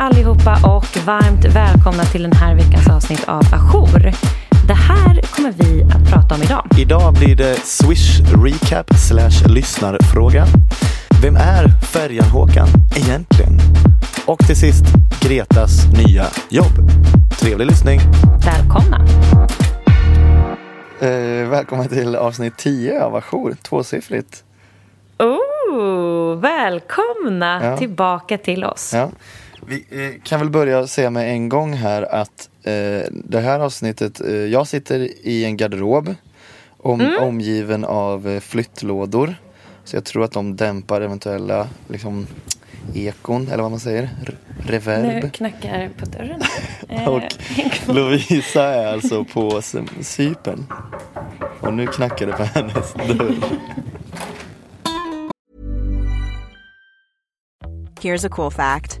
allihopa och varmt välkomna till den här veckans avsnitt av Ajour. Det här kommer vi att prata om idag. Idag blir det Swish Recap slash lyssnarfråga. Vem är Färjan-Håkan egentligen? Och till sist Gretas nya jobb. Trevlig lyssning! Välkomna! Eh, välkommen till avsnitt 10 av Ajour, tvåsiffrigt. Oh, välkomna Ja. tillbaka till oss. Ja. Vi eh, kan väl börja säga med en gång här att eh, det här avsnittet, eh, jag sitter i en garderob om, Mm. omgiven av eh, flyttlådor. Så jag tror att de dämpar eventuella liksom, ekon, eller vad man säger, reverb. Nu knackar på dörren. Eh, Och. Lovisa är alltså på Cy- Cypern. Och nu knackar det på hennes dörr. Here's a cool fact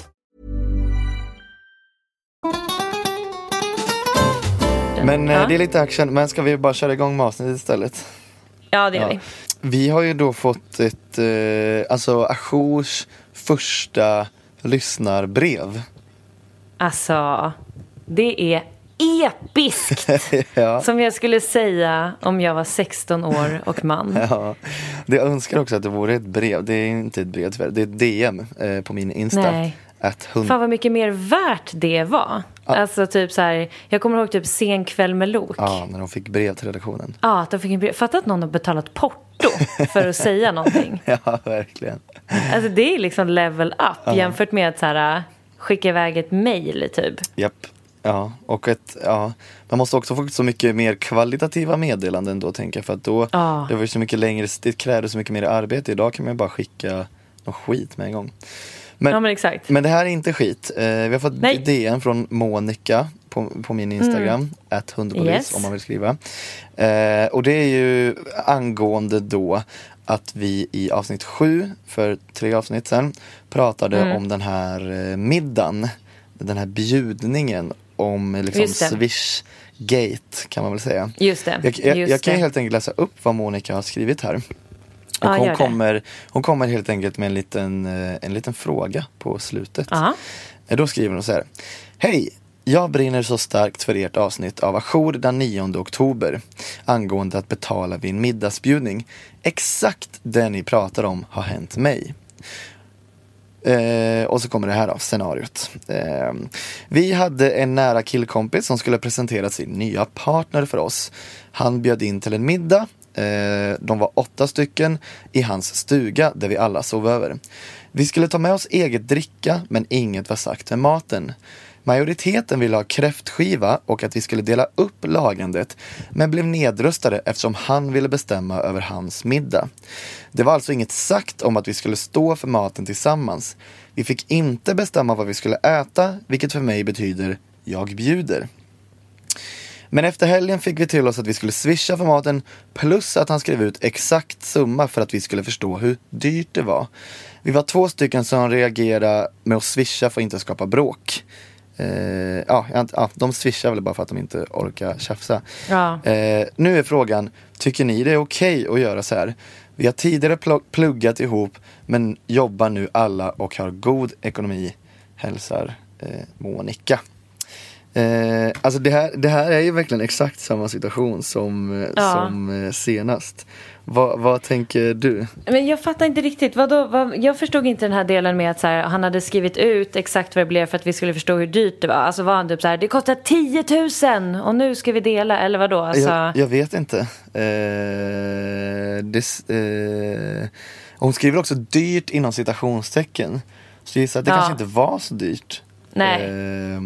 Men eh, Ja. det är lite action, men ska vi bara köra igång med avsnittet istället? Ja, det gör Ja. vi. Vi har ju då fått ett, eh, alltså Ajours första lyssnarbrev. Alltså, det är episkt. ja. Som jag skulle säga om jag var 16 år och man. Ja, det jag önskar också att det vore ett brev. Det är inte ett brev tyvärr. Det är ett DM eh, på min Insta. Nej. Att hund... Fan vad mycket mer värt det var. Alltså typ så här, jag kommer ihåg typ sen kväll med Lok. Ja. Ja, när de fick brev till redaktionen. att de fick en brev. Fatta att någon har betalat porto för att säga någonting. Ja, verkligen. Alltså det är liksom level up jämfört med att så här, skicka iväg ett mail typ. Japp. Ja, och ett, ja, man måste också få så mycket mer kvalitativa meddelanden då tänker jag. För att då, Ja. det var så mycket längre, det krävde så mycket mer arbete. Idag kan man bara skicka någon skit med en gång. Men, Ja men exakt. Men det här är inte skit. Eh, vi har fått Nej. Mm. DN från Monica på, på min Instagram, att hundpolis Yes. om man vill skriva. Eh, och det är ju angående då att vi i avsnitt sju, för tre avsnitt sedan, pratade Mm. om den här eh, middagen, den här bjudningen om liksom. Swish-gate kan man väl säga. Just det. Jag, jag, just jag kan det. helt enkelt läsa upp vad Monica har skrivit här. Och Ja, hon, kommer, hon kommer helt enkelt med en liten, eh, en liten fråga på slutet. Ja. Eh, Då skriver hon så här. Hej! Jag brinner så starkt för ert avsnitt av Ajour den 9 oktober angående att betala vid en middagsbjudning. Exakt det ni pratar om har hänt mig. Eh, och så kommer det här då, scenariot. Eh, vi hade en nära killkompis som skulle presentera sin nya partner för oss. Han bjöd in till en middag. Eh, de var åtta stycken i hans stuga där vi alla sov över. Vi skulle ta med oss eget dricka men inget var sagt med maten. Majoriteten ville ha kräftskiva och att vi skulle dela upp lagandet men blev nedröstade eftersom han ville bestämma över hans middag. Det var alltså inget sagt om att vi skulle stå för maten tillsammans. Vi fick inte bestämma vad vi skulle äta, vilket för mig betyder jag bjuder. Men efter helgen fick vi till oss att vi skulle swisha för maten plus att han skrev ut exakt summa för att vi skulle förstå hur dyrt det var. Vi var två stycken som reagerade med att swisha för att inte skapa bråk. Eh, ja, ja, de swishar väl bara för att de inte orkar tjafsa. Ja. Eh, nu är frågan, tycker ni det är okej att göra så här? Vi har tidigare pl- pluggat ihop men jobbar nu alla och har god ekonomi. Hälsar eh, Monica. Eh, alltså det här, det här är ju verkligen exakt samma situation som, eh, Ja. som eh, senast. Vad, vad tänker du? Men jag fattar inte riktigt. Vadå, vad, jag förstod inte den här delen med att så här, han hade skrivit ut exakt vad det blev för att vi skulle förstå hur dyrt det var. Alltså var han typ så här, det kostar 10 000 och nu ska vi dela eller vadå? Alltså, Jag, jag vet inte. Eh, det, eh, hon skriver också dyrt inom citationstecken. Så jag gissar att det Ja. kanske inte var så dyrt. Nej. Eh,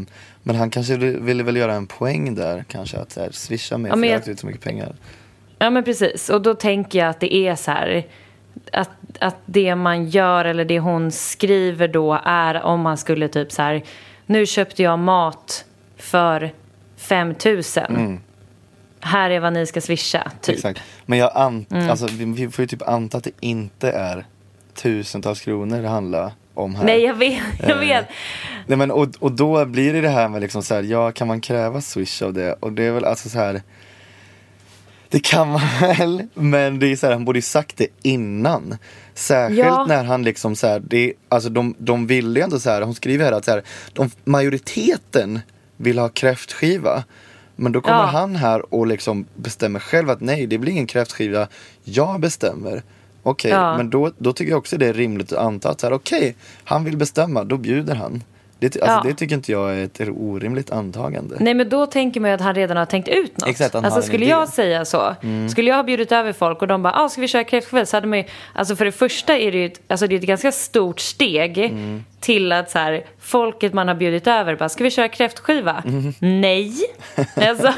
men han kanske ville väl göra en poäng där kanske att så här, swisha mer Ja, för jag har ut så mycket pengar. Ja men precis och då tänker jag att det är så här att, att det man gör eller det hon skriver då är om man skulle typ så här, nu köpte jag mat för 5 000. Här är vad ni ska swisha, typ. Exakt. Men jag ant, alltså, vi, vi får ju typ anta att det inte är tusentals kronor det handlar om här. Nej, jag vet. Jag Eh, vet. Nej, men, och, och då blir det det här med liksom så här, ja kan man kräva swish av det? Och det är väl alltså så här. Det kan man väl, men det är så här, han borde ju sagt det innan. Särskilt Ja. när han liksom så här, det, alltså de, de ville ju ändå så här, hon skriver här att så här, de, majoriteten vill ha kräftskiva. Men då kommer Ja. han här och liksom bestämmer själv att nej, det blir ingen kräftskiva, jag bestämmer. Okej, Ja. men då, då tycker jag också det är rimligt att anta att okej, han vill bestämma, då bjuder han. Det, alltså, Ja. det tycker inte jag är ett orimligt antagande. Nej men då tänker man ju att han redan har tänkt ut något. Exakt, alltså skulle idé. Mm. jag säga så, skulle jag ha bjudit över folk och de bara, ah, ska vi köra kräftskiva? Så hade man ju, alltså för det första är det ju ett, alltså det är ett ganska stort steg Mm. Till att så här, folket man har bjudit över bara, ska vi köra kräftskiva? Mm. Nej. Alltså,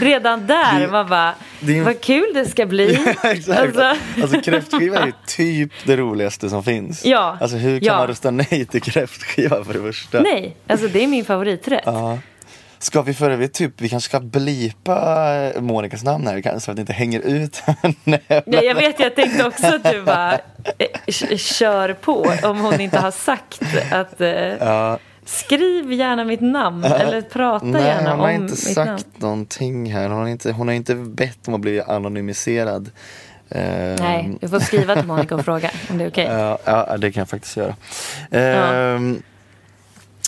redan där, Det- man bara, det vad kul det ska bli. Exakt. Alltså, Alltså kräftskiva är ju typ det roligaste som finns. Ja. Alltså hur kan Ja. man rösta nej till kräftskiva för det första? nej, alltså det är min favoriträtt. Ja. Ska vi för övrigt typ, vi kanske ska blipa eh, Monikas namn här så att det inte hänger ut Nej, Ja, jag vet, jag tänkte också att du bara eh, kör på om hon inte har sagt att eh, Ja. skriv gärna mitt namn eller prata Nej, gärna hon om har inte mitt sagt namn. någonting här. Hon har inte, hon har inte bett om att bli anonymiserad. Ehm, Nej, du får skriva till Monica och fråga om det är okej. Ja, ja, det kan jag faktiskt göra. Ehm,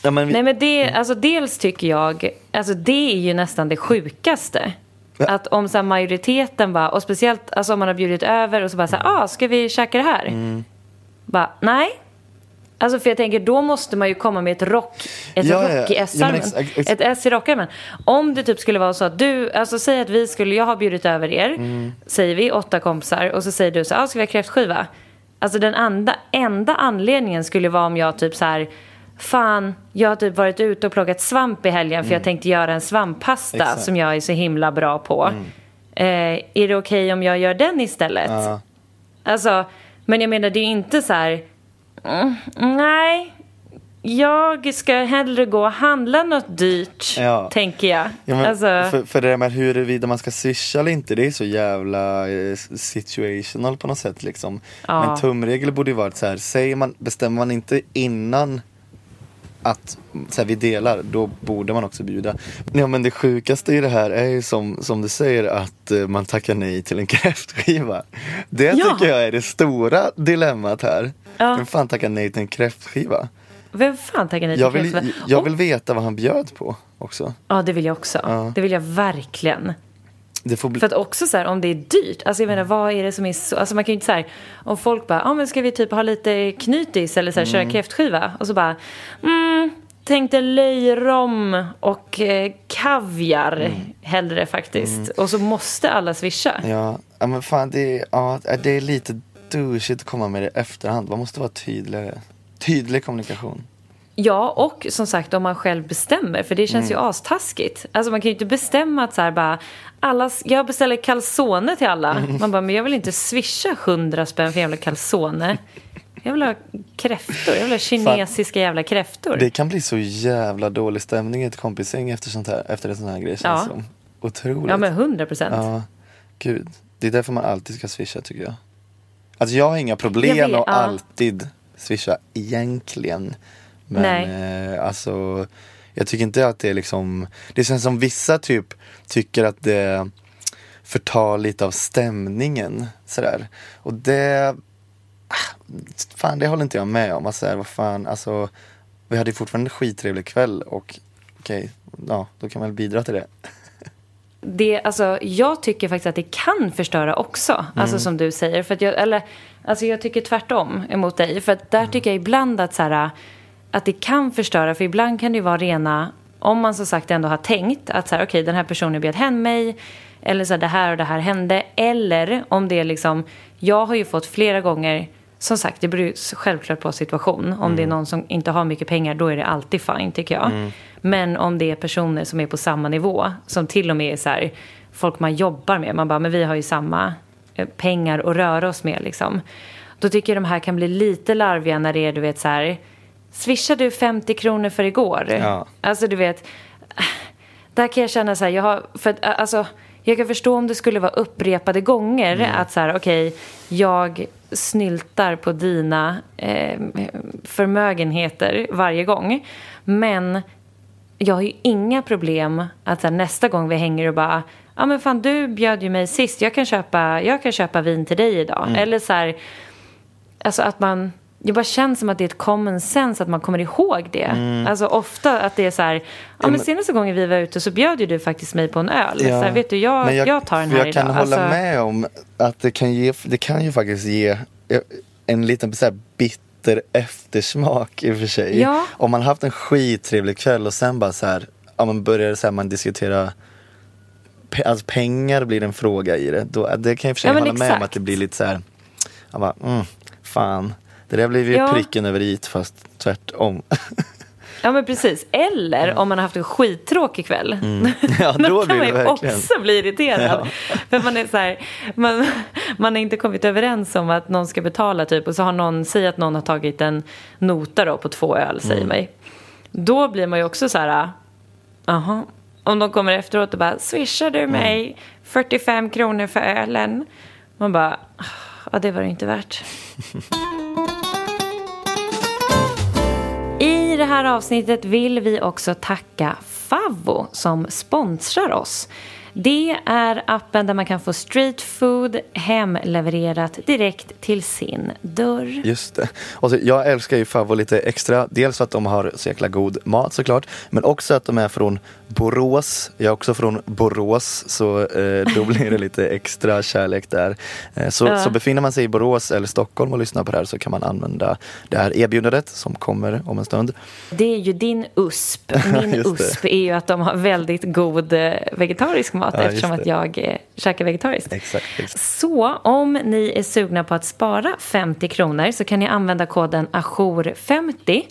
ja, men vi, Nej men det, alltså dels tycker jag, alltså det är ju nästan det sjukaste. Att om så här, majoriteten bara, och speciellt alltså, om man har bjudit över och så bara så här, ah, ska vi käka det här? Mm. Bara, nej. Alltså för jag tänker, då måste man ju komma med ett rock, ett Ja, ja, rock i ja, men S-armen. ett S i rockarmen. Om det typ skulle vara så att du, alltså säg att vi skulle, jag har bjudit över er, Mm. säger vi, åtta kompisar, och så säger du så ah, ska vi ha kräftskiva? Alltså den enda, enda anledningen skulle vara om jag typ så här, fan, jag har typ varit ute och plockat svamp i helgen för jag tänkte göra en svamppasta Mm. Exakt. Mm. som jag är så himla bra på. Eh, är det okej om jag gör den istället? ja, Alltså, men jag menar det är inte så här, mm, nej, jag ska hellre gå och handla något dyrt, Ja. tänker jag. ja, men alltså, för, för det där med huruvida man ska swisha eller inte, det är så jävla eh, situational på något sätt liksom. Ja. Men tumregel borde ju vara att så här, säger man, bestämmer man inte innan att så här, vi delar, då borde man också bjuda. Ja men det sjukaste i det här är ju som, som du säger att eh, man tackar nej till en kräftskiva. Det Ja. tycker jag är det stora dilemmat här. Ja. Vem fan tackar nej till en kräftskiva? vem fan tackar nej till Jag vill, kräftskiva? jag vill veta vad han bjöd på också. Ja, det vill jag också. Ja. Det vill jag verkligen. Bli... För att också så här, om det är dyrt, alltså jag menar vad är det som är så, alltså man kan ju inte så här, om folk bara, ja ah, men ska vi typ ha lite knytis eller så här, köra kräftskiva? Och så bara, mm, tänkte löjrom och eh, kaviar hellre faktiskt. Och så måste alla swisha. Ja, ja men fan det är, ja, det är lite douchigt att komma med det i efterhand. Man måste vara tydligare. Tydlig kommunikation. Ja, och som sagt om man själv bestämmer, för det känns ju astaskigt. Alltså man kan ju inte bestämma att så här bara, alla, jag beställer calzone till alla. Man bara, men jag vill inte swisha hundra spänn för jävla calzone. Jag vill ha kräftor, jag vill ha kinesiska jävla kräftor. Det kan bli så jävla dålig stämning i ett kompisgäng efter, sånt här, efter en sån här grej känns Ja. som. Otroligt. Ja, men hundra procent. Ja, gud. Det är därför man alltid ska swisha tycker jag. Alltså jag har inga Jag problem vet, att ja. alltid swisha egentligen. Men Nej. eh, alltså, jag tycker inte att det är liksom, det känns som vissa typ tycker att det förtar lite av stämningen sådär. Och det, ah, fan det håller inte jag med om. Alltså, vad fan, alltså, vi hade ju fortfarande en skittrevlig kväll och okej, ja då kan man väl bidra till det. Det, alltså, jag tycker faktiskt att det kan förstöra också. Alltså som du säger. För att jag, eller, alltså, jag tycker tvärtom emot dig. För där tycker jag ibland att, så här, att det kan förstöra. För ibland kan det vara rena, om man som sagt ändå har tänkt att så här, okej den här personen bjöd hem mig. Eller så här, det här och det här hände. Eller om det är liksom, jag har ju fått flera gånger som sagt, det beror ju självklart på situation. Om det är någon som inte har mycket pengar, då är det alltid fine tycker jag. Men om det är personer som är på samma nivå, som till och med är så här, folk man jobbar med, man bara, men vi har ju samma eh, pengar att röra oss med. Liksom. Då tycker jag de här kan bli lite larviga när det är, du vet, så här. Swishade du 50 kronor för igår? Ja. Alltså, du vet. Där kan jag känna så här, jag har, för alltså, jag kan förstå om det skulle vara upprepade gånger Mm. att så här, okej, jag snyltar på dina eh, förmögenheter varje gång. Men jag har ju inga problem att här, nästa gång vi hänger och bara Ja men fan du bjöd ju mig sist, jag kan köpa, jag kan köpa vin till dig idag. Mm. Eller så här, alltså att man, det bara känns som att det är ett common sense att man kommer ihåg det. Alltså ofta att det är så här, ja men senaste gången vi var ute så bjöd ju du faktiskt mig på en öl. Så här, vet du, jag, Men jag, tar den här jag kan idag. hålla Alltså, med om att det kan, ge, det kan ju faktiskt ge eh, en liten så här bitter eftersmak i och för sig. Ja. Om man haft en skittrevlig kväll och sen bara så här, ja, man börjar så här, man diskutera alltså pengar blir en fråga i det. Då, det kan jag i och för sig Ja, men hålla med om exakt. att det blir lite så här, jag bara, mm, fan, det där blev ju Ja. pricken över i fast tvärtom. Ja men precis. Eller om man har haft en skittråkig kväll. Mm. Ja, då då kan blir man ju verkligen. också bli irriterad. För man är så här, man, man har inte kommit överens om att någon ska betala typ och så har någon, säg att någon har tagit en nota då på två öl, säger Mm. mig. Då blir man ju också så här, aha. Om de kommer efteråt och bara, swishar du mig Mm. 45 kronor för ölen? Man bara, "Ah, ja det var det inte värt. I det här avsnittet vill vi också tacka Favvo som sponsrar oss. Det är appen där man kan få street food hemlevererat direkt till sin dörr. Just det. Och så, jag älskar ju Favvo lite extra. Dels för att de har så jäkla god mat såklart. Men också att de är från Borås. Jag är också från Borås. Så eh, då blir det lite extra kärlek där. Eh, så, Ja. så befinner man sig i Borås eller Stockholm och lyssnar på det här så kan man använda det här erbjudandet som kommer om en stund. Det är ju din USP. Min. USP är ju att de har väldigt god eh, vegetarisk mat Ja, eftersom att jag eh, käkar vegetariskt. Exakt, exakt. Så om ni är sugna på att spara 50 kronor så kan ni använda koden ajour50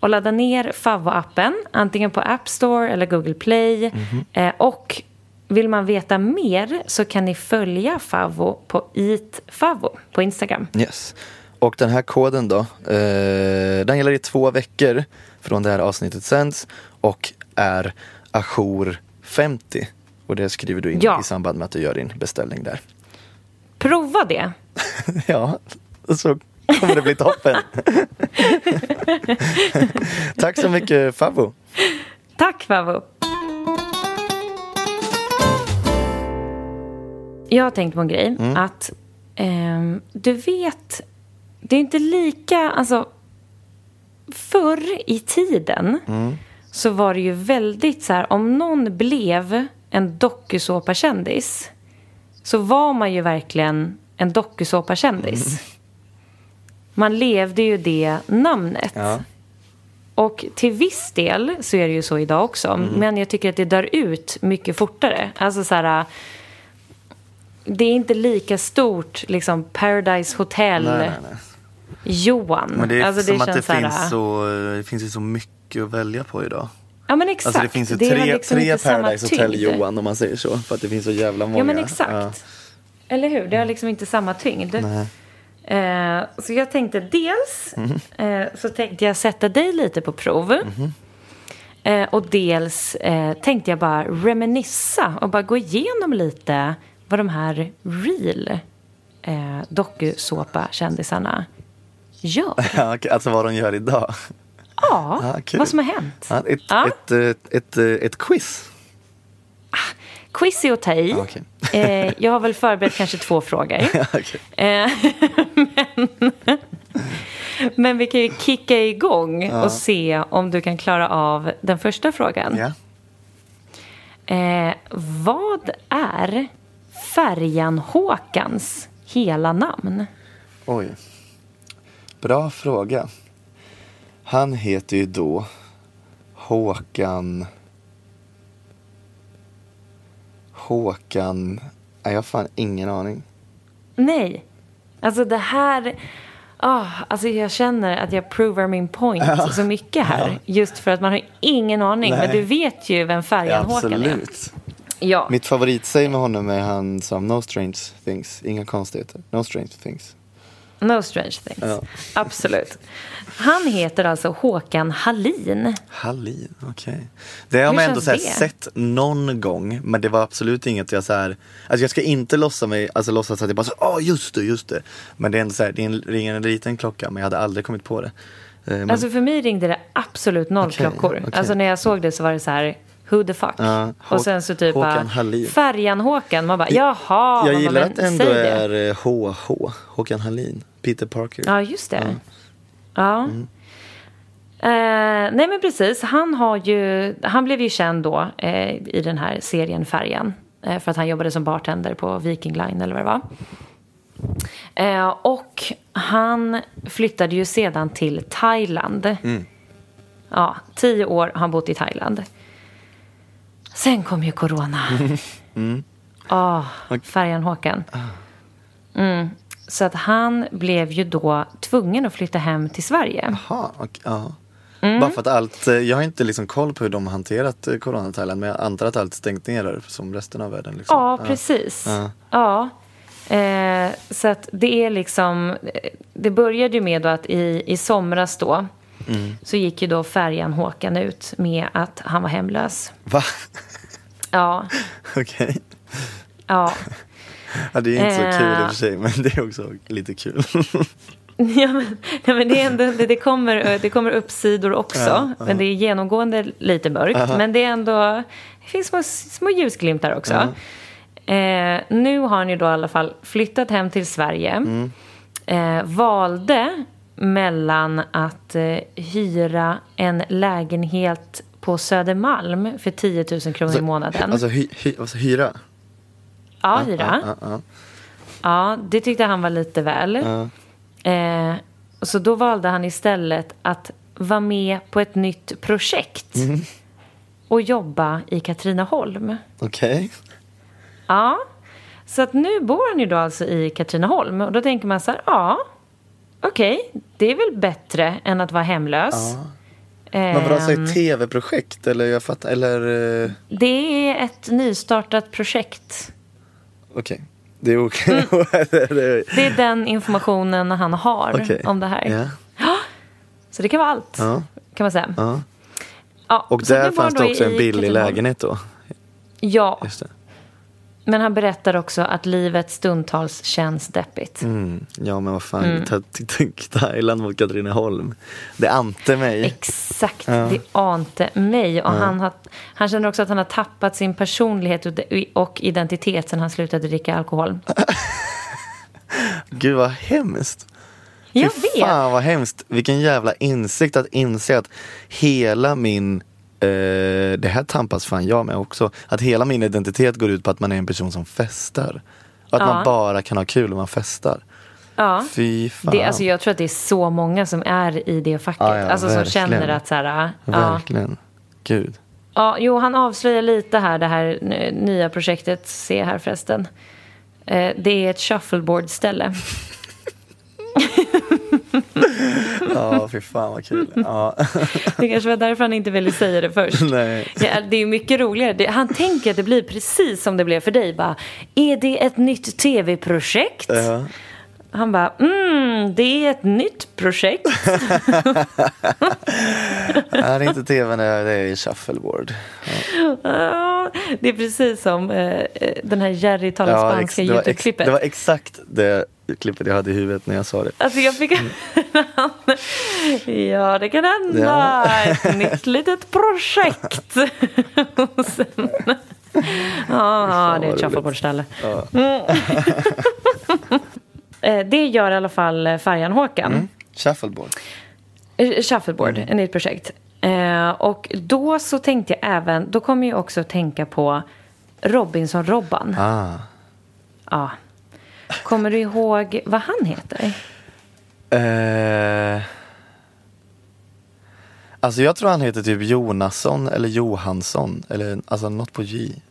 och ladda ner Favvo-appen antingen på App Store eller Google Play. Mhm. Eh, och vill man veta mer så kan ni följa Favvo på Eat Favvo på Instagram. Yes. Och den här koden då, eh, den gäller i två veckor från det här avsnittet sänds och är ajour 50. Och det skriver du in Ja. i samband med att du gör din beställning där. Prova det! Ja, så kommer det bli toppen. Tack så mycket Favvo. Tack Favvo! Jag har tänkt på en grej. Att ehm, du vet, det är inte lika, alltså förr i tiden så var det ju väldigt så här, om någon blev en dokusåpakändis så var man ju verkligen en dokusåpakändis. Man levde ju det namnet. Ja. Och till viss del så är det ju så idag också. Men jag tycker att det dör ut mycket fortare. Alltså så här... Det är inte lika stort, liksom Paradise Hotel, Nej, nej, nej. Johan. Men det är alltså, som att det så här- finns, så, det finns ju så mycket att välja på idag. Ja men exakt. Alltså det finns ju Det tre, liksom tre Paradise Hotel. Johan om man säger så. För att det finns så jävla många. Ja men exakt. Ja. Eller hur? Det har liksom inte samma tyngd. Eh, så jag tänkte dels Mhm. eh, så tänkte jag sätta dig lite på prov. Mhm. Eh, och dels eh, tänkte jag bara reminissa och bara gå igenom lite vad de här real eh, dokusåpa-kändisarna gör. Ja, alltså vad de gör idag. Ja, kul. vad som har hänt. Ja, ett, Ja. Ett, ett, ett, ett, ett quiz. Quiz är att ta i. Ja, okej. eh, jag har väl förberett kanske två frågor. Ja. Eh, men, men vi kan ju kicka igång och se om du kan klara av den första frågan. Ja. Eh, vad är färjan Håkans hela namn? Oj. Bra fråga. Han heter ju då Håkan... Håkan... Jag har fan ingen aning. Nej, alltså det här... ah, alltså jag känner att jag provar min point så mycket här. Just för att man har ingen aning. Nej. Men du vet ju vem färjan Håkan är. Ja. Mitt favoritsäg med honom är han som No strange things, inga konstigheter. No strange things. No strange things. Ja. Absolut. Han heter alltså Håkan Hallin. Hallin, okej. Det har Hur man ändå så sett någon gång, men det var absolut inget jag så här, alltså jag ska inte låtsas mig, alltså låtsas att jag bara så, ja just det, just det. Men det är ändå så här, det ringer en liten klocka, men jag hade aldrig kommit på det. Eh, Men, Alltså för mig ringde det absolut noll Okej, klockor. okej. Alltså när jag såg det så var det så här, who the fuck? Hå- och sen så typ. Färjan-Håkan. Man bara, jaha. jag gillar att det ändå är eh, HH, Håkan Hallin, Peter Parker. Ja, just det. Ja. Eh, nej men precis, han, har ju, han blev ju känd då eh, i den här serien Färjan. Eh, för att han jobbade som bartender på Viking Line eller vad det var. Eh, och han flyttade ju sedan till Thailand. Ja, tio år har han bott i Thailand. Sen kom ju corona. Ja, färjan Håkan. Mm. Så att han blev ju då tvungen att flytta hem till Sverige. Jaha, och, ja. Mm. Bara för att allt, eh, jag har inte liksom koll på hur de har hanterat eh, corona Thailand, men jag antar att allt stängt ner där som resten av världen. Liksom. Ja, precis. Ja. Ja. Eh, så att det är liksom... Det började ju med att i, i somras då Mm. så gick ju då färjan Håkan ut med att han var hemlös. Va? Ja, Okej. ja. Ja, det är inte så Eh. kul i och för sig, men det är också lite kul. Ja, men, ja, men det, är ändå, det, det, kommer, det kommer uppsidor också. Ja, ja. Men det är genomgående lite mörkt. Men det är ändå... Det finns små, små ljusglimtar också. Eh, nu har han ju då i alla fall flyttat hem till Sverige. Mm. Eh, valde mellan att eh, hyra en lägenhet på Södermalm för 10 000 kronor i månaden. Alltså hy, hy, alltså, hyra? Ja, hyra. Ja, ja, Ja, det tyckte han var lite väl. ja. Eh, så då valde han istället att vara med på ett nytt projekt. Mm. Och jobba i Katrineholm. Okej. Ja, så att nu bor han ju då alltså i Katrineholm. Och då tänker man så här, ja, okej, det är väl bättre än att vara hemlös. Men vadå, alltså Ehm, ett tv-projekt? Eller jag fattar, eller... eh, det är ett nystartat projekt. Okej. Det är okej. Mm. Det är- den informationen han har Okej. om det här. Ja. Så det kan vara allt, Ja. kan man säga. Ja. Ja, Och där fanns det också en billig lägenhet då? Ja. Men han berättar också att livet stundtals känns deppigt. Mm. Ja men vad fan, Mm. Thailand mot Katrineholm. Det ante mig. Exakt, Ja. det ante mig. Och han, har, han känner också att han har tappat sin personlighet och- och identitet sen han slutade dricka alkohol. Gud vad hemskt. Jag Fy vet. Fan vad hemskt. Vilken jävla insikt att inse att hela min eh, det här tampas fan jag med också. Att hela min identitet går ut på att man är en person som festar. Och att Ja. man bara kan ha kul om man festar. Ja. Fy fan. Det, alltså, jag tror att det är så många som är i det facket. Ja, ja, alltså, som verkligen. känner att så här, ja, Verkligen. Gud. ja, jo, han avslöjar lite här det här nya projektet. Se här förresten. Eh, det är ett shuffleboard-ställe. Ja, fy fan vad kul. Ja. Det kanske var därför han inte ville säga det först. Nej. Ja, det är mycket roligare. Det, han tänker att det blir precis som det blev för dig. Bara, är det ett nytt tv-projekt? Ja. Han bara, mm, det är ett nytt projekt. Nej, det är inte tv, det är shuffleboard. Ja, det är precis som eh, eh, den här Jerry talar Ja, spanska det, YouTube-klippet. det var exakt det klippet jag hade i huvudet när jag sa det. Alltså jag fick... ja, det kan hända. Ja. Ett nytt litet projekt. Och sen... Ja, det är ett shuffleboardställe. Mm. Eh, det gör i alla fall eh, Färjan Håkan. Shuffleboard. Eh, Shuffleboard, Mm. ett nytt projekt. Och då så tänkte jag även, då kommer jag också att tänka på Robinson-Robban. Ah. Ja. Kommer du ihåg vad han heter? Eh, alltså jag tror han heter typ Jonasson eller Johansson. Eller alltså något på J.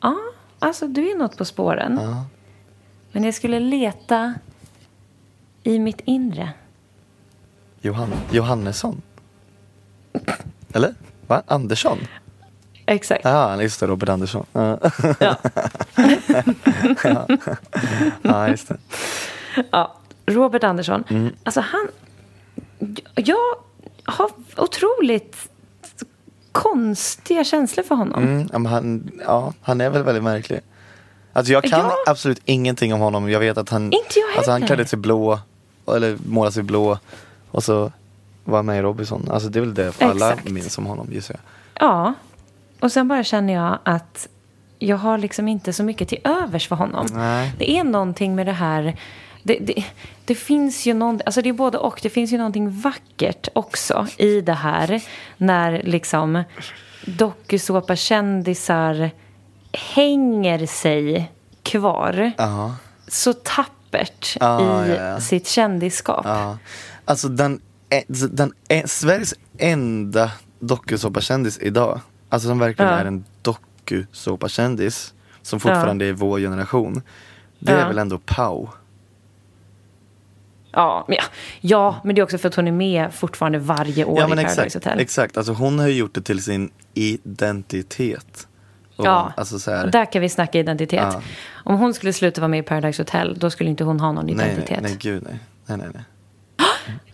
Ja, alltså du är något på spåren. Ja. Men jag skulle leta i mitt inre. Johan, Johannesson. Eller? Va? Andersson? Exakt. Ja, just det, Robert Andersson. Ja, Ja. ja just det. Ja, Robert Andersson. Mm. Alltså han... Jag har otroligt konstiga känslor för honom. Mm, han, ja, han är väl väldigt märklig. Alltså jag kan Ja. absolut ingenting om honom. Jag vet att han, Inte jag alltså han heller. klädde sig blå, eller målade sig blå och så var han med i Robinson. Alltså det är väl det för alla Exakt. minns om honom gissar jag. Ja. Och sen bara känner jag att jag har liksom inte så mycket till övers för honom. Nej. Det är någonting med det här... Det, det, det finns ju någon, alltså det är både och. Det finns ju någonting vackert också i det här. När liksom dokusåpakändisar hänger sig kvar Ja. så tappert Ja, i ja. sitt kändisskap. Ja. Alltså den, ä- den, ä- Sveriges enda dokusåpakändis idag, alltså som verkligen Ja. är en dokusåpakändis, som fortfarande är vår generation, det Ja. är väl ändå Pau. Ja, men ja, ja, men det är också för att hon är med fortfarande varje år Ja i men Paradise exakt, Hotel. exakt, alltså hon har ju gjort det till sin identitet. Och, Ja, alltså så här, där kan vi snacka identitet. Ja. Om hon skulle sluta vara med i Paradise Hotel, då skulle inte hon ha någon nej, identitet. nej, nej, gud nej. Nej, nej, nej.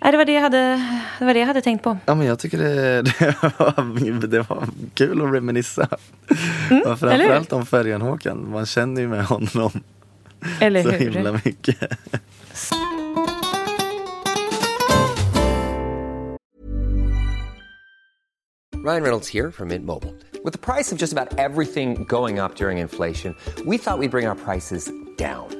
Nej, det, var det, jag hade, det var det jag hade tänkt på. Ja men jag tycker det, det, var, det var kul att reminissa. Mm, och framförallt om färjan Håkan, man känner ju med honom Eller så hur? himla mycket. Ryan Reynolds here from Mint Mobile. With the price of just about everything going up during inflation, we thought we'd bring our prices down.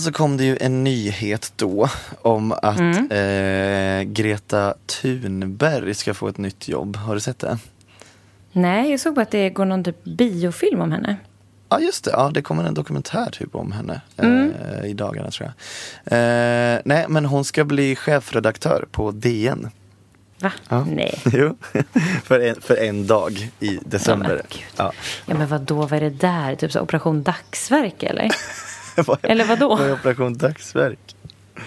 så kom det ju en nyhet då om att Mm. eh, Greta Thunberg ska få ett nytt jobb. Har du sett det? Nej, jag såg bara att det går någon typ biofilm om henne. Ja just det, ja, det kommer en dokumentär typ om henne Mm. eh, i dagarna tror jag. Eh, nej men hon ska bli chefredaktör på DN. Va? Ja. Nej. Jo, för, en, för en dag i december. Ja, men. Ja. Ja, men vad då vad är det där? Typ så Operation Dagsverke, eller? Vad Eller vadå? Vad är Operation Dagsverk?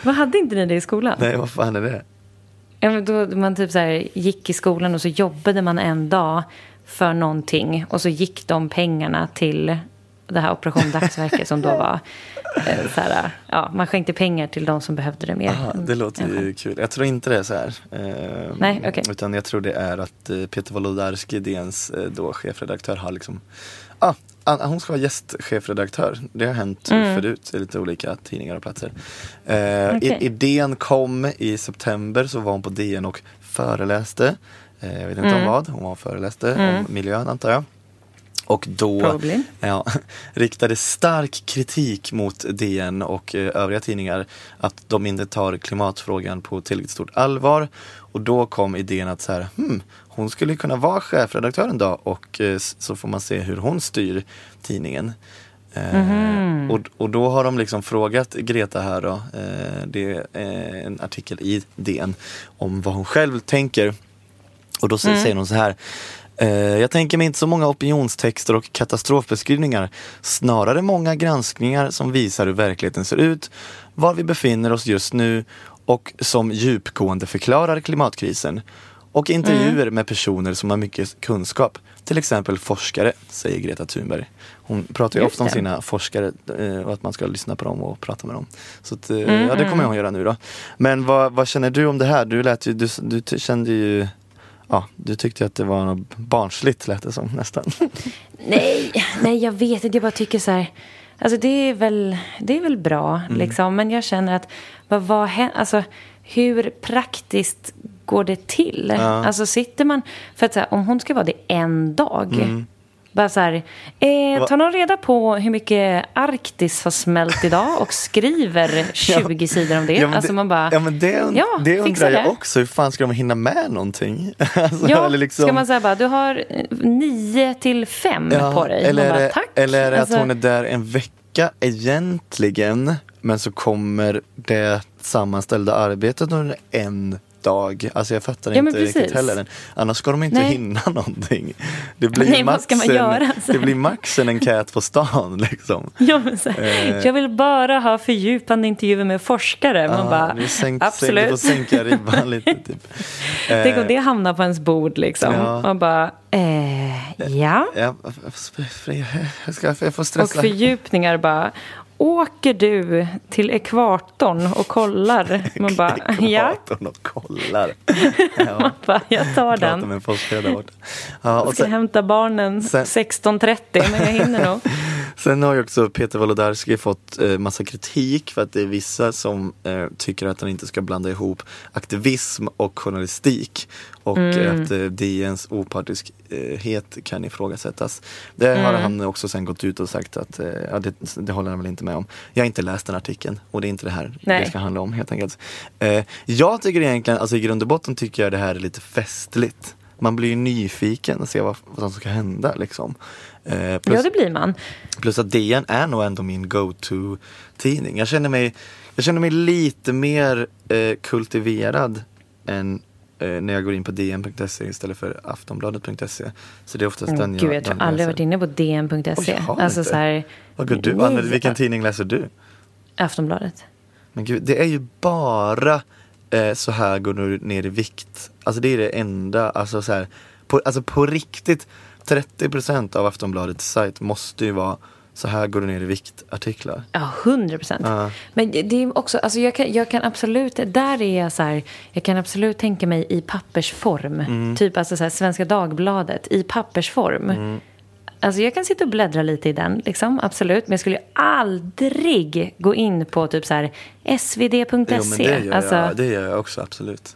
Vad hade inte ni det i skolan? Nej vad fan är det? Ja, men då man typ så här, gick i skolan och så jobbade man en dag för någonting och så gick de pengarna till det här Operation Dagsverke som då var eh, så här, ja, man skänkte pengar till de som behövde det mer. Aha, det låter än ju själv. kul. Jag tror inte det är så här. Eh, Nej, okej. Utan jag tror det är att eh, Peter Wolodarski, DNs eh, då chefredaktör, har liksom ah, hon ska vara gästchefredaktör. Det har hänt förut i lite olika tidningar och platser. Eh, Mm. I- Idén kom i september så var hon på DN och föreläste. Eh, jag vet inte Mm. om vad, hon var föreläste om miljön antar jag. Och då Probably. ja, riktade stark kritik mot DN och eh, övriga tidningar att de inte tar klimatfrågan på tillräckligt stort allvar. Och då kom idén att så här, hmm, hon skulle kunna vara chefredaktör en dag och eh, så får man se hur hon styr tidningen. Eh, och, och då har de liksom frågat Greta här då, eh, det är eh, en artikel i DN om vad hon själv tänker. Och då s- säger hon så här. Jag tänker mig inte så många opinionstexter och katastrofbeskrivningar. Snarare många granskningar som visar hur verkligheten ser ut, var vi befinner oss just nu och som djupgående förklarar klimatkrisen. Och intervjuer med personer som har mycket kunskap. Till exempel forskare, säger Greta Thunberg. Hon pratar ju Just ofta om det. sina forskare eh, och att man ska lyssna på dem och prata med dem. Så att, eh, ja, det kommer hon göra nu då. Men vad, vad känner du om det här? Du, lät ju, du, du kände ju ja, du tyckte att det var något barnsligt lät det som nästan. Nej, nej jag vet inte. Jag bara tycker så här. Alltså det är väl, det är väl bra Mm. liksom. Men jag känner att vad, vad alltså, hur praktiskt går det till? Alltså sitter man, för att så här, om hon ska vara det en dag. Mm. Bara så här, eh, tar någon reda på hur mycket Arktis har smält idag och skriver 20 sidor om det? Ja, men alltså man bara, ja, men det, ja, det undrar jag det. också. Hur fan ska de hinna med någonting? alltså, Ja, liksom- ska man säga bara, du har eh, nio till fem Ja, på dig. Eller, bara, det- Tack. eller är det Alltså- att hon är där en vecka egentligen, men så kommer det sammanställda arbetet under en dag. Alltså jag fattar Ja, inte riktigt heller. Annars ska de inte Nej. hinna någonting. Det blir, Nej, vad max ska man en, göra? det blir max en enkät på stan liksom. Ja, Eh. Jag vill bara ha fördjupande intervjuer med forskare. Man Ja, bara, det är sänk, absolut. Får sänka ribban lite. Typ. Tänk om det hamnar på ens bord liksom. Ja. Man bara, eh, ja. Ja, jag, får Och stressa. fördjupningar bara. Åker du till ekvatorn och kollar? Man bara, ja. Ekvatorn och kollar. Ja, Man bara, jag tar pratar den. med en forskare där borta. Ja, och Jag ska sen, hämta barnen sen- 16.30 men jag hinner nog. sen har ju också Peter Wolodarski fått eh, massa kritik för att det är vissa som eh, tycker att han inte ska blanda ihop aktivism och journalistik. Och Mm. att eh, DNs opartiskhet kan ifrågasättas. Det har Mm. han också sen gått ut och sagt att eh, ja, det, det håller han väl inte med om. Jag har inte läst den artikeln och det är inte det här Nej. det ska handla om helt enkelt. Eh, jag tycker egentligen, alltså i grund och botten tycker jag det här är lite festligt. Man blir ju nyfiken och ser vad, vad som ska hända liksom. Eh, plus, Ja, det blir man. plus att DN är nog ändå min go-to tidning. Jag känner mig, jag känner mig lite mer eh, kultiverad än eh, när jag går in på dn.se istället för aftonbladet.se. Så det är oftast Åh, den Gud, jag tror aldrig läser. varit inne på dn.se. Jag Alltså inte. så här, Vad går du? Använder, vilken tidning läser du? Aftonbladet. Men gud, det är ju bara eh, så här går du ner i vikt. Alltså det är det enda, alltså så här, på, alltså på riktigt 30% av Aftonbladets sajt måste ju vara så här går du ner i vikt artiklar. Ja, hundra procent. Ja. Men det är också, alltså jag kan, jag kan absolut, där är jag så här, jag kan absolut tänka mig i pappersform. Mm. Typ alltså så här, Svenska Dagbladet i pappersform. Mm. Alltså jag kan sitta och bläddra lite i den, liksom, absolut. Men jag skulle ju aldrig gå in på typ så här svd.se. Jo men det gör, alltså, jag, det gör jag också absolut. nej,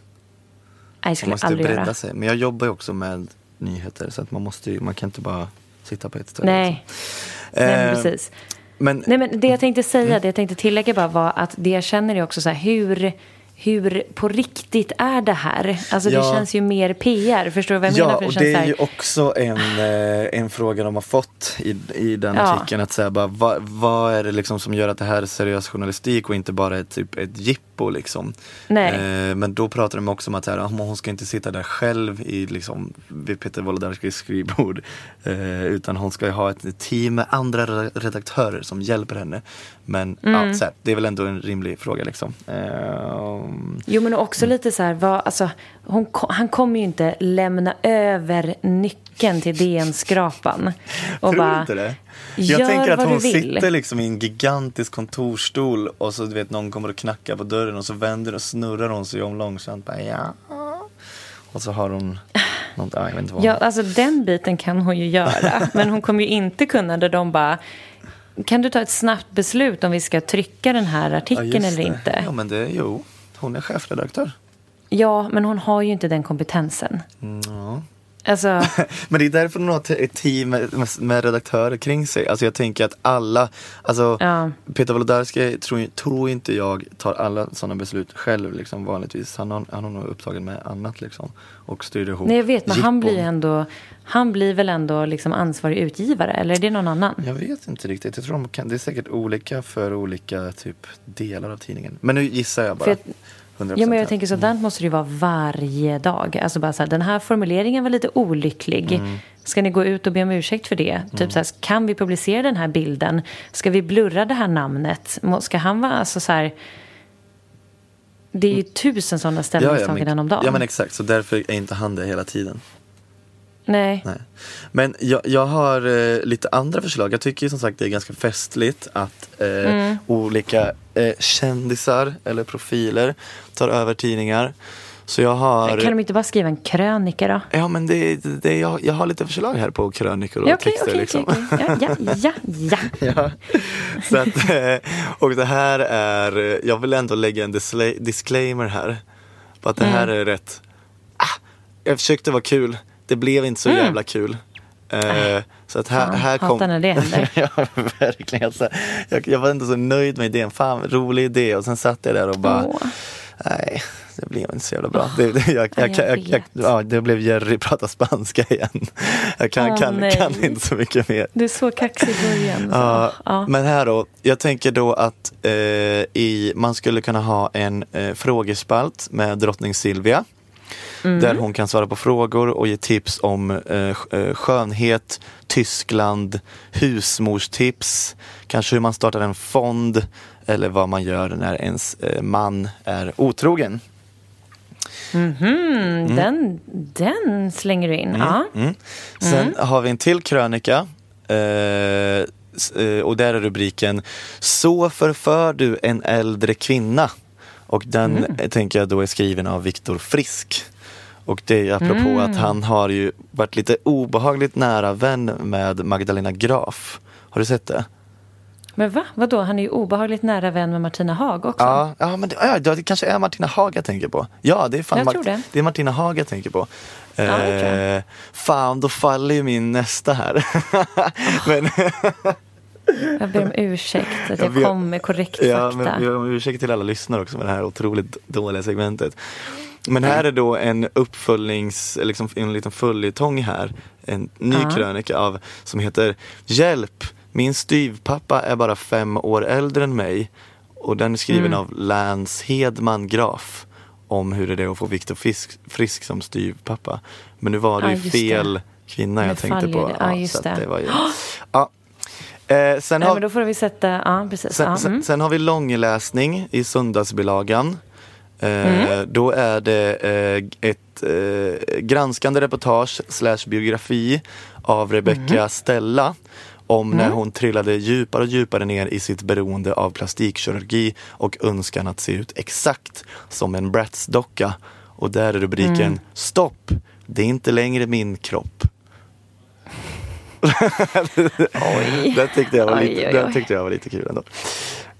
jag Man skulle måste aldrig bredda göra. sig. Men jag jobbar ju också med nyheter så att man måste ju, man kan inte bara sitta på ett ställe. Nej, liksom. nej men Eh, precis. Men, Nej, men det jag tänkte säga, det jag tänkte tillägga bara var att det jag känner är också så här, hur, hur på riktigt är det här? Alltså det Ja. känns ju mer PR, förstår du vad jag menar? Ja, och det så är ju också en, eh, en fråga de har fått i, i den Ja. artikeln. Att säga bara, vad, vad är det liksom som gör att det här är seriös journalistik och inte bara ett, typ ett jippo liksom. Nej. Eh, men då pratar de också om att så här, ah, hon ska inte sitta där själv i, liksom, vid Peter Wolodarskis skrivbord. Eh, utan hon ska ju ha ett team med andra re- redaktörer som hjälper henne. Men Mm. ja, här, det är väl ändå en rimlig fråga liksom. Eh, Jo, men också lite så här, vad, alltså, hon, han kommer ju inte lämna över nyckeln till DN-skrapan. Och Tror bara, inte det? Jag tänker att hon sitter liksom i en gigantisk kontorstol och så du vet någon kommer och knackar på dörren och så vänder och snurrar hon sig om långsamt. Bara, ja. Och så har hon något, ja, jag vet inte vad. Ja, alltså den biten kan hon ju göra. men hon kommer ju inte kunna där de bara, kan du ta ett snabbt beslut om vi ska trycka den här Ja, artikeln just eller inte? Ja men det, jo, hon är chefredaktör. Ja, men hon har ju inte den kompetensen. Ja. Alltså, Men det är därför hon har ett- team med, med, med redaktörer kring sig. Alltså jag tänker att alla, alltså Ja. Peter Wolodarski tror, tror inte jag tar alla sådana beslut själv liksom vanligtvis. Han har, han har nog upptagen med annat liksom. Och styr ihop nej jag vet, men han blir ändå, han blir väl ändå liksom ansvarig utgivare, eller är det någon annan? Jag vet inte riktigt. Jag tror de kan, det är säkert olika för olika typ delar av tidningen. Men nu gissar jag bara. För 100% Ja, men jag tänker sådant måste det ju vara varje dag. Alltså bara så här, den här formuleringen var lite olycklig. Mm. Ska ni gå ut och be om ursäkt för det? Typ så här, kan vi publicera den här bilden? Ska vi blurra det här namnet? Ska han vara alltså så här... Det är ju tusen sådana ja, ja, ställningstaganden om dagen. ja men exakt, så därför är inte han det hela tiden. Nej. Nej. Men jag, jag har eh, lite andra förslag. Jag tycker ju som sagt det är ganska festligt att eh, Mm. olika eh, kändisar eller profiler tar över tidningar. Så jag har... Kan de inte bara skriva en krönika då? Ja, men det, det, jag, jag har lite förslag här på krönikor och Ja, okej, texter. okej, liksom. okej, okej. Ja, ja, ja, ja. Ja. Så att, eh, och det här är, jag vill ändå lägga en disclaimer här. På att det här Mm. är rätt, ah, jag försökte vara kul, det blev inte så jävla kul. Eh, så att här, Mm. Fan, här kom... hatar när det händer. ja, verkligen. Så jag, jag var ändå så nöjd med idén, fan rolig idé. Och sen satt jag där och bara, Åh. nej, det blev inte så jävla bra. Det, det, jag, jag, jag ja, det blev Jerry prata spanska igen. Jag kan, Åh, kan, kan inte så mycket mer. Du är så kaxig i början. Ja. Ja. Men här då, jag tänker då att eh, i, man skulle kunna ha en eh, frågespalt med drottning Silvia. Mm. Där hon kan svara på frågor och ge tips om eh, eh, skönhet, Tyskland, husmorstips, kanske hur man startar en fond eller vad man gör när ens eh, man är otrogen. Mm, Den, den slänger du in. Ja. Mm. Sen har vi en till krönika. Eh, eh, och där är rubriken Så förför du en äldre kvinna. Och den eh, tänker jag då är skriven av Viktor Frisk. Och det är apropå att han har ju varit lite obehagligt nära vän med Magdalena Graf. Har du sett det? Men va? Vadå? Han är ju obehagligt nära vän med Martina Haag också. Ja, ja men det, ja, det kanske är Martina Haag jag tänker på. Ja, det är fan Jag Mart- det. det är Martina Haag jag tänker på. jag. Eh, fan, då faller ju min nästa här. men, Jag ber om ursäkt att Jag jag, kom med korrekt ja, fakta. men jag om ursäkt till alla lyssnare också med det här otroligt dåliga segmentet. Men här är då en uppföljnings, liksom en liten följetong här. En ny Ja. krönika av, som heter Hjälp! Min styvpappa är bara fem år äldre än mig. Och den är skriven Mm. av Lance Hedman Graf. Om hur det är att få Viktor Frisk, Frisk som styvpappa. Men nu var det Ja, ju fel det. kvinna jag Nu tänkte på. det. Ja, just att det. var ju, ja. Eh, sen Nej, har, men då får vi sätta, ja precis. Sen, ja, sen, mm. sen har vi långläsning i söndagsbilagan. Eh, Då är det eh, ett eh, granskande reportage slash biografi av Rebecca Stella om när hon trillade djupare och djupare ner i sitt beroende av plastikkirurgi och önskan att se ut exakt som en Bratz-docka. Och där är rubriken Stopp! Det är inte längre min kropp. Oj. Den tyckte jag var Oj, lite, oj, den oj. tyckte jag var lite kul ändå.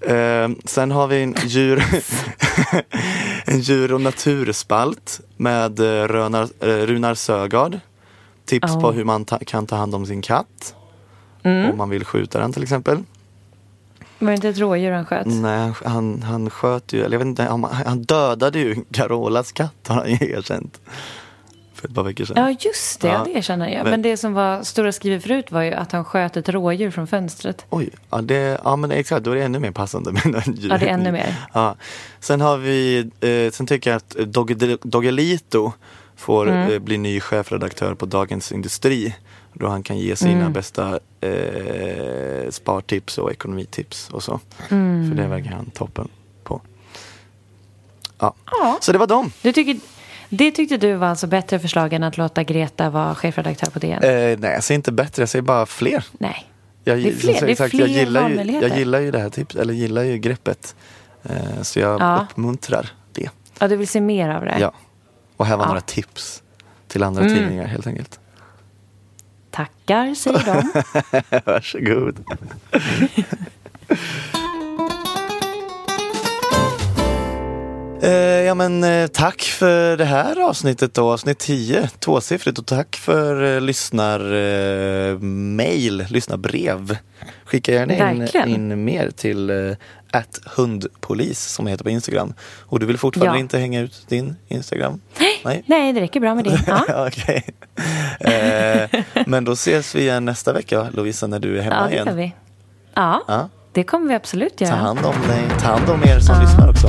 Eh, sen har vi en djur, en djur och naturspalt med eh, Rönar, eh, Runar Sögaard. Tips Oh. på hur man ta, kan ta hand om sin katt. Mm. Om man vill skjuta den till exempel. Var det inte ett rådjur han sköt? Nej, han, han, han sköt ju, eller jag vet inte, han, han dödade ju Carolas katt har han ju erkänt. För ett par veckor sedan. Ja, just det. Ja. Det känner jag. Men- Men det som var stora skrivet förut var ju att han sköt ett rådjur från fönstret. Oj, ja, det, ja men exakt, då är det ännu mer passande med en djur. Ja, det är ännu mer. Ja. Sen har vi, eh, sen tycker jag att Dogge- Doggelito får Mm. eh, bli ny chefredaktör på Dagens Industri. Då han kan ge sina Mm. bästa eh, spartips och ekonomitips och så. Mm. För det verkar han toppen på. Ja. Ja. Så det var dem. Du tycker, det tyckte du var alltså bättre förslag än att låta Greta vara chefredaktör på DN? Eh, nej, jag säger inte bättre, jag säger bara fler. Nej. Jag, Det är fler- som det är sagt, fler jag, gillar ju, jag gillar ju det här tips, eller gillar ju greppet. Eh, så jag Ja. uppmuntrar det. Ja, du vill se mer av det? Ja. Och här var Ja. några tips till andra Mm. tidningar helt enkelt. Tackar, säger de. Varsågod. ja men eh, tack för det här avsnittet då, avsnitt 10, tvåsiffrigt och tack för eh, lyssnarmail, eh, lyssnarbrev. Skicka gärna in, in mer till eh, hundpolis som heter på Instagram. Och du vill fortfarande Ja. inte hänga ut din Instagram? Nej. Nej, det räcker bra med det. Ja, Okej. Eh, men då ses vi igen nästa vecka Lovisa när du är hemma ja det igen. gör vi. Ja, Ja. det kommer vi absolut Ta göra. hand om dig. Ta hand om er som lyssnar också.